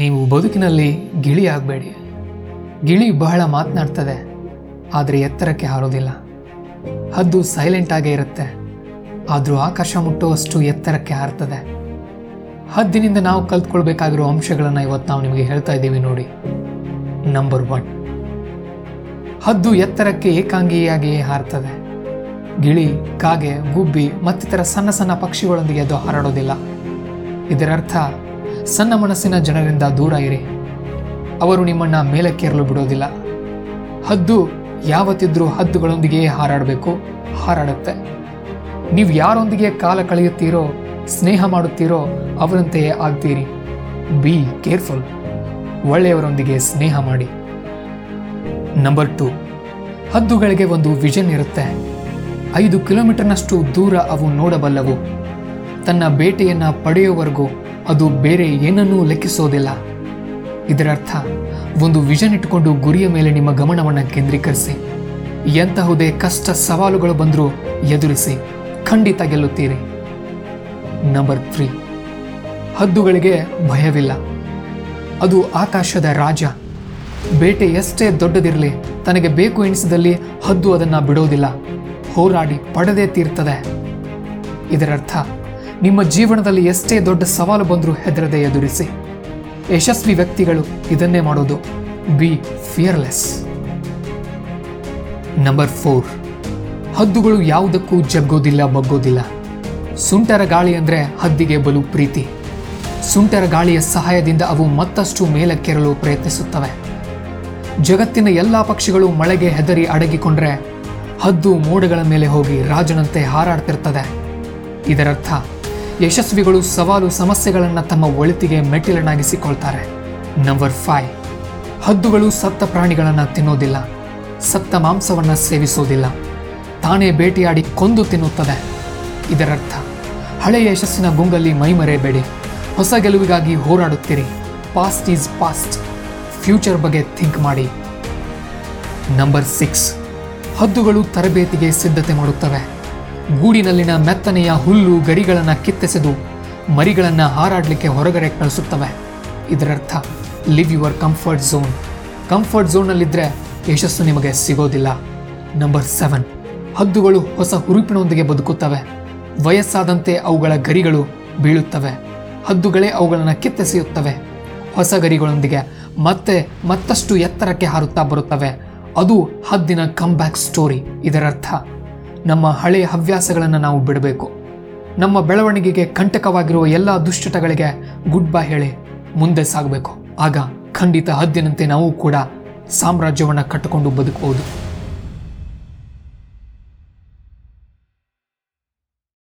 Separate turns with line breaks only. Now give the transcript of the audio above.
ನೀವು ಬದುಕಿನಲ್ಲಿ ಗಿಳಿ ಆಗಬೇಡಿ. ಗಿಳಿ ಬಹಳ ಮಾತನಾಡ್ತದೆ, ಆದರೆ ಎತ್ತರಕ್ಕೆ ಹಾರೋದಿಲ್ಲ. ಹದ್ದು ಸೈಲೆಂಟ್ ಆಗೇ ಇರುತ್ತೆ, ಆದರೂ ಆಕಾಶ ಮುಟ್ಟುವಷ್ಟು ಎತ್ತರಕ್ಕೆ ಹಾರ್ತದೆ. ಹದ್ದಿನಿಂದ ನಾವು ಕಲ್ತ್ಕೊಳ್ಬೇಕಾಗಿರೋ ಅಂಶಗಳನ್ನು ಇವತ್ತು ನಾವು ನಿಮಗೆ ಹೇಳ್ತಾ ಇದ್ದೀವಿ ನೋಡಿ. ನಂಬರ್ ಒನ್ ಹದ್ದು ಎತ್ತರಕ್ಕೆ ಏಕಾಂಗಿಯಾಗಿಯೇ ಹಾರ್ತದೆ. ಗಿಳಿ ಕಾಗೆ, ಗುಬ್ಬಿ ಮತ್ತಿತರ ಸಣ್ಣ ಸಣ್ಣ ಪಕ್ಷಿಗಳೊಂದಿಗೆ ಅದು ಹಾರಾಡೋದಿಲ್ಲ. ಇದರರ್ಥ ಸಣ್ಣ ಮನಸ್ಸಿನ ಜನರಿಂದ ದೂರ ಇರಿ. ಅವರು ನಿಮ್ಮನ್ನ ಮೇಲಕ್ಕೇರಲು ಬಿಡೋದಿಲ್ಲ. ಹದ್ದು ಯಾವತ್ತಿದ್ರೂ ಹದ್ದುಗಳೊಂದಿಗೆ ಹಾರಾಡಬೇಕು, ಹಾರಾಡುತ್ತೆ. ನೀವು ಯಾರೊಂದಿಗೆ ಕಾಲ ಕಳೆಯುತ್ತೀರೋ, ಸ್ನೇಹ ಮಾಡುತ್ತೀರೋ, ಅವರಂತೆಯೇ ಆಗ್ತೀರಿ. ಬಿ ಕೇರ್ಫುಲ್ ಒಳ್ಳೆಯವರೊಂದಿಗೆ ಸ್ನೇಹ ಮಾಡಿ. ನಂಬರ್ ಟು ಹದ್ದುಗಳಿಗೆ ಒಂದು ವಿಷನ್ ಇರುತ್ತೆ. ಐದು ಕಿಲೋಮೀಟರ್ನಷ್ಟು ದೂರ ಅವು ನೋಡಬಲ್ಲವು. ತನ್ನ ಬೇಟೆಯನ್ನು ಪಡೆಯುವವರೆಗೂ ಅದು ಬೇರೆ ಏನನ್ನೂ ಲೆಕ್ಕಿಸೋದಿಲ್ಲ. ಇದರರ್ಥ, ಒಂದು ವಿಷನ್ ಇಟ್ಟುಕೊಂಡು ಗುರಿಯ ಮೇಲೆ ನಿಮ್ಮ ಗಮನವನ್ನು ಕೇಂದ್ರೀಕರಿಸಿ. ಎಂತಹುದೇ ಕಷ್ಟ ಸವಾಲುಗಳು ಬಂದರೂ ಎದುರಿಸಿ, ಖಂಡಿತ ಗೆಲ್ಲುತ್ತೀರಿ. ನಂಬರ್ ತ್ರೀ ಹದ್ದುಗಳಿಗೆ ಭಯವಿಲ್ಲ. ಅದು ಆಕಾಶದ ರಾಜ. ಬೇಟೆ ಎಷ್ಟೇ ದೊಡ್ಡದಿರಲಿ, ತನಗೆ ಬೇಕು ಎನಿಸಿದಲ್ಲಿ ಹದ್ದು ಅದನ್ನು ಬಿಡೋದಿಲ್ಲ. ಹೋರಾಡಿ ಪಡೆದೇ ತೀರ್ತದೆ. ಇದರರ್ಥ ನಿಮ್ಮ ಜೀವನದಲ್ಲಿ ಎಷ್ಟೇ ದೊಡ್ಡ ಸವಾಲು ಬಂದರೂ ಹೆದರದೆ ಎದುರಿಸಿ. ಯಶಸ್ವಿ ವ್ಯಕ್ತಿಗಳು ಇದನ್ನೇ ಮಾಡೋದು. ಬಿ ಫಿಯರ್ಲೆಸ್ ನಂಬರ್ ಫೋರ್ ಹದ್ದುಗಳು ಯಾವುದಕ್ಕೂ ಜಗ್ಗೋದಿಲ್ಲ, ಬಗ್ಗೋದಿಲ್ಲ. ಸುಂಟರ ಗಾಳಿ ಅಂದರೆ ಹದ್ದಿಗೆ ಬಲು ಪ್ರೀತಿ. ಸುಂಟರ ಗಾಳಿಯ ಸಹಾಯದಿಂದ ಅವು ಮತ್ತಷ್ಟು ಮೇಲಕ್ಕೇರಲು ಪ್ರಯತ್ನಿಸುತ್ತವೆ. ಜಗತ್ತಿನ ಎಲ್ಲ ಪಕ್ಷಿಗಳು ಮಳೆಗೆ ಹೆದರಿ ಅಡಗಿಕೊಂಡ್ರೆ ಹದ್ದು ಮೋಡಗಳ ಮೇಲೆ ಹೋಗಿ ರಾಜನಂತೆ ಹಾರಾಡ್ತಿರ್ತದೆ. ಇದರರ್ಥ ಯಶಸ್ವಿಗಳು ಸವಾಲು ಸಮಸ್ಯೆಗಳನ್ನು ತಮ್ಮ ಒಳಿತಿಗೆ ಮೆಟ್ಟಿಲನ್ನಾಗಿಸಿಕೊಳ್ತಾರೆ. ನಂಬರ್ ಫೈವ್ ಹದ್ದುಗಳು ಸತ್ತ ಪ್ರಾಣಿಗಳನ್ನು ತಿನ್ನೋದಿಲ್ಲ. ಸತ್ತ ಮಾಂಸವನ್ನು ಸೇವಿಸೋದಿಲ್ಲ. ತಾನೇ ಬೇಟೆಯಾಡಿ ಕೊಂದು ತಿನ್ನುತ್ತದೆ. ಇದರರ್ಥ, ಹಳೆಯ ಯಶಸ್ಸಿನ ಗುಂಗಲ್ಲಿ ಮೈಮರೆಯಬೇಡಿ ಹೊಸ ಗೆಲುವಿಗಾಗಿ ಹೋರಾಡುತ್ತೀರಿ. ಪಾಸ್ಟ್ ಈಸ್ ಪಾಸ್ಟ್ ಫ್ಯೂಚರ್ ಬಗ್ಗೆ ಥಿಂಕ್ ಮಾಡಿ. ನಂಬರ್ ಸಿಕ್ಸ್ ಹದ್ದುಗಳು ತರಬೇತಿಗೆ ಸಿದ್ಧತೆ ಮಾಡುತ್ತವೆ. ಗೂಡಿನಲ್ಲಿನ ಮೆತ್ತನೆಯ ಹುಲ್ಲು ಗರಿಗಳನ್ನು ಕಿತ್ತೆಸೆದು ಮರಿಗಳನ್ನು ಹಾರಾಡಲಿಕ್ಕೆ ಹೊರಗಡೆ ಕಳಿಸುತ್ತವೆ. ಇದರರ್ಥ leave your comfort zone comfort ಝೋನ್ನಲ್ಲಿದ್ದರೆ ಯಶಸ್ಸು ನಿಮಗೆ ಸಿಗೋದಿಲ್ಲ. ನಂಬರ್ ಸೆವೆನ್ ಹದ್ದುಗಳು ಹೊಸ ಹುರುಪಿನೊಂದಿಗೆ ಬದುಕುತ್ತವೆ. ವಯಸ್ಸಾದಂತೆ ಅವುಗಳ ಗರಿಗಳು ಬೀಳುತ್ತವೆ. ಹದ್ದುಗಳೇ ಅವುಗಳನ್ನು ಕಿತ್ತೆಸೆಯುತ್ತವೆ. ಹೊಸ ಗರಿಗಳೊಂದಿಗೆ ಮತ್ತೆ ಮತ್ತಷ್ಟು ಎತ್ತರಕ್ಕೆ ಹಾರುತ್ತಾ ಬರುತ್ತವೆ. ಅದು ಹದ್ದಿನ ಕಮ್ಬ್ಯಾಕ್ ಸ್ಟೋರಿ ಇದರರ್ಥ ನಮ್ಮ ಹಳೆಯ ಹವ್ಯಾಸಗಳನ್ನು ನಾವು ಬಿಡಬೇಕು. ನಮ್ಮ ಬೆಳವಣಿಗೆಗೆ ಕಂಟಕವಾಗಿರುವ ಎಲ್ಲ ದುಶ್ಚಟಗಳಿಗೆ ಗುಡ್ ಬೈ ಹೇಳಿ ಮುಂದೆ ಸಾಗಬೇಕು. ಆಗ ಖಂಡಿತ ಹದ್ದಿನಂತೆ ನಾವು ಕೂಡ ಸಾಮ್ರಾಜ್ಯವನ್ನು ಕಟ್ಟಿಕೊಂಡು ಬದುಕಬಹುದು